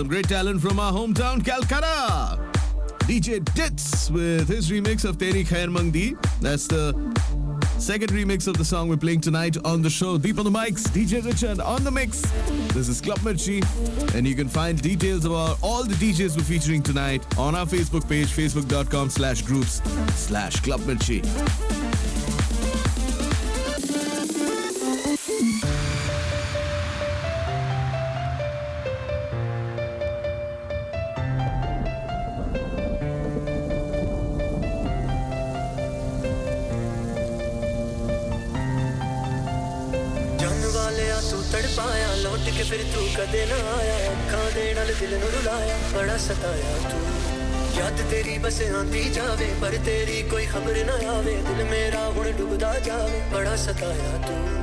some great talent from our hometown, Calcutta. DJ Ditz with his remix of Teri Khair Mangdi. That's the second remix of the song we're playing tonight on the show. Deep on the mics, DJ Richard on the mix. This is Club Mirchi, and you can find details about all the DJs we're featuring tonight on our Facebook page, facebook.com slash groups slash Club Mirchi. ਤੂੰ ਤੜਪਾਇਆ lot ਕੇ ਫਿਰ ਤੂੰ ਕਦੇ ਨਾ ਆਇਆ ਅੱਖਾਂ ਦੇ ਨਾਲ ਦਿਲ ਨੂੰ ਰੁਲਾਇਆ ਬੜਾ ਸਤਾਇਆ ਤੂੰ ਯਾਦ ਤੇਰੀ ਬਸ ਆਂਦੀ ਜਾਵੇ ਪਰ ਤੇਰੀ ਕੋਈ ਖਬਰ ਨਾ ਆਵੇ ਦਿਲ ਮੇਰਾ ਹੁਣ ਡੁੱਬਦਾ ਜਾਵੇ ਬੜਾ ਸਤਾਇਆ ਤੂੰ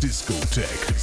discotheque.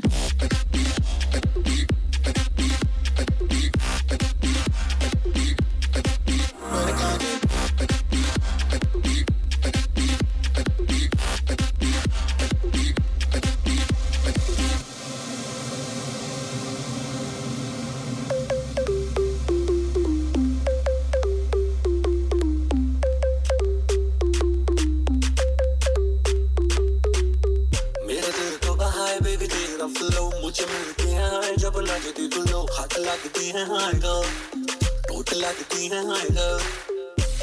Deep. है जब लगती तू लो हाथ लगती है हाय गर्ल टोट लगती है हाय गर्ल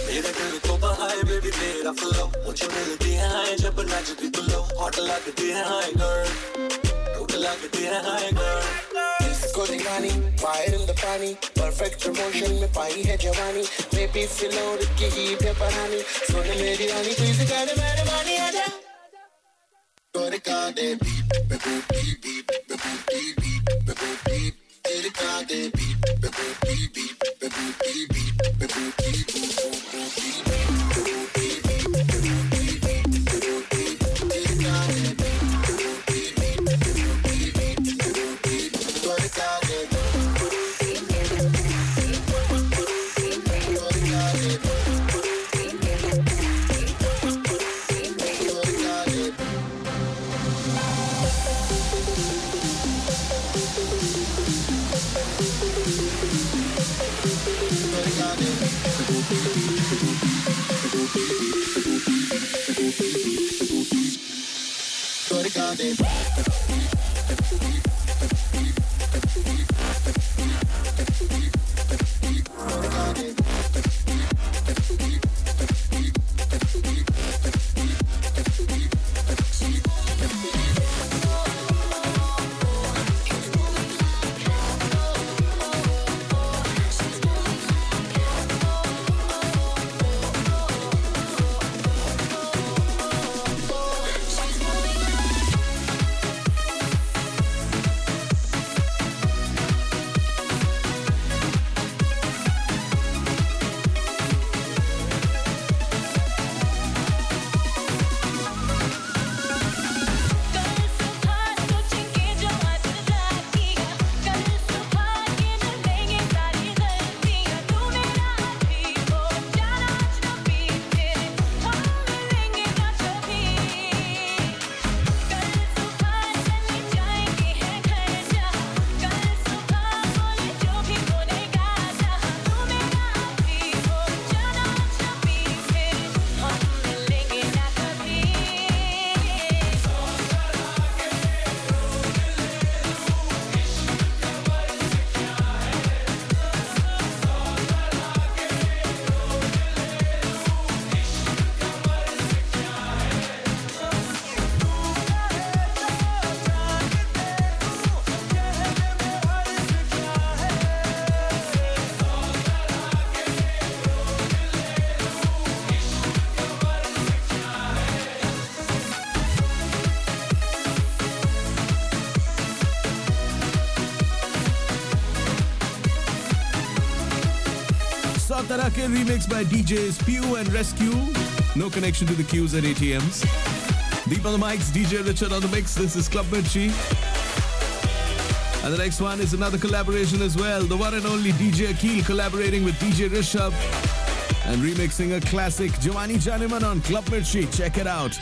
मेरे दिल को बहाए बेबी तेरा फ्लो मुझे मिलती है हाय जब लगती तू लो हाथ लगती है हाय गर्ल टोट लगती है हाय गर्ल इसको दिखानी फायर इन द पानी परफेक्ट प्रमोशन में पाई है जवानी बेबी फ्लोर की हीट है परानी सुन मेरी रानी प्लीज़ कर मेरे मानी आजा booty beat, be booty beat, be booty. Toricade beat, be booty beat, be booty beat, be booty boot boot booty Tarake remix by DJs Pew and Rescue. No connection to the queues at ATMs. Deep on the mics, DJ Richard on the mix. This is Club Mirchi. And the next one is another collaboration as well. The one and only DJ Akil collaborating with DJ Rishabh and remixing a classic Jawani Janeman on Club Mirchi. Check it out.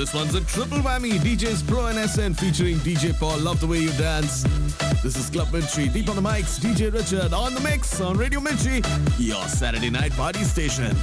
This one's a triple whammy. DJs Pro and SN featuring DJ Paul. Love the way you dance. This is Club Mirchi. Deep on the mics, DJ Richard on the mix on Radio Mirchi, your Saturday night party station.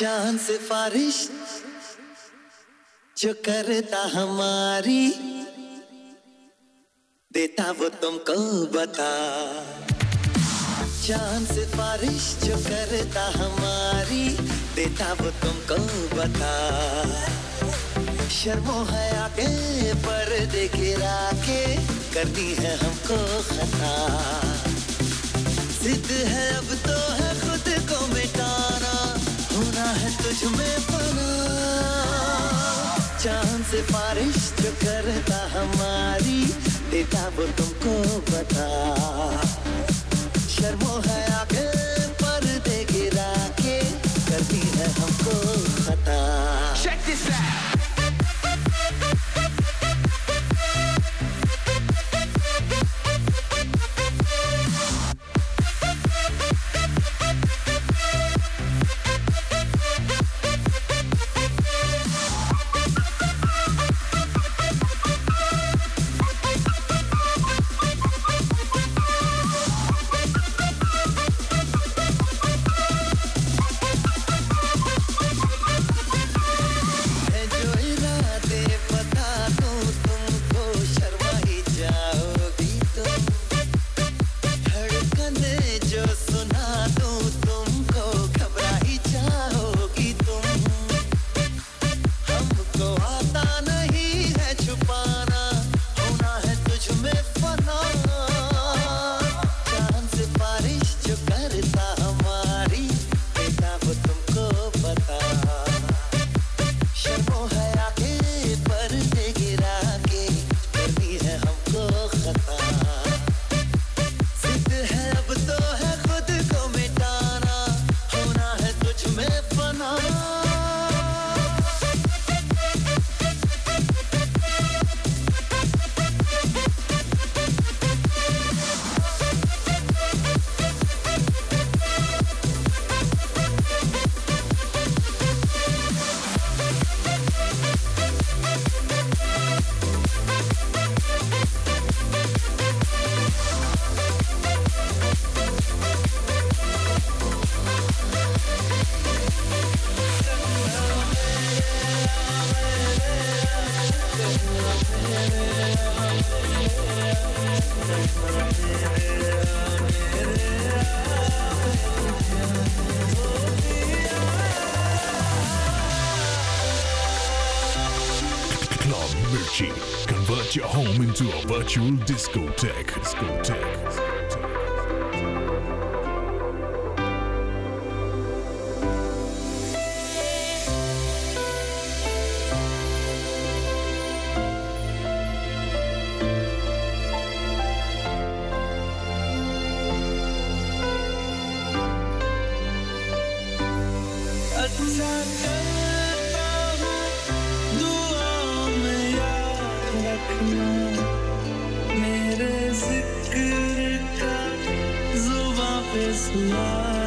चाँद सिफारिश जो करता हमारी। देता वो तुमको बता। चाँद सिफारिश जो करता हमारी, देता वो तुमको बता। शर्मो है आके पर गिरा के करनी है हमको खता। जिद है अब तो है तुझ में पना। चाँद से बारिश जो करता हमारी देता वो तुमको बता। Your home into a virtual discotheque. Discotheque. love.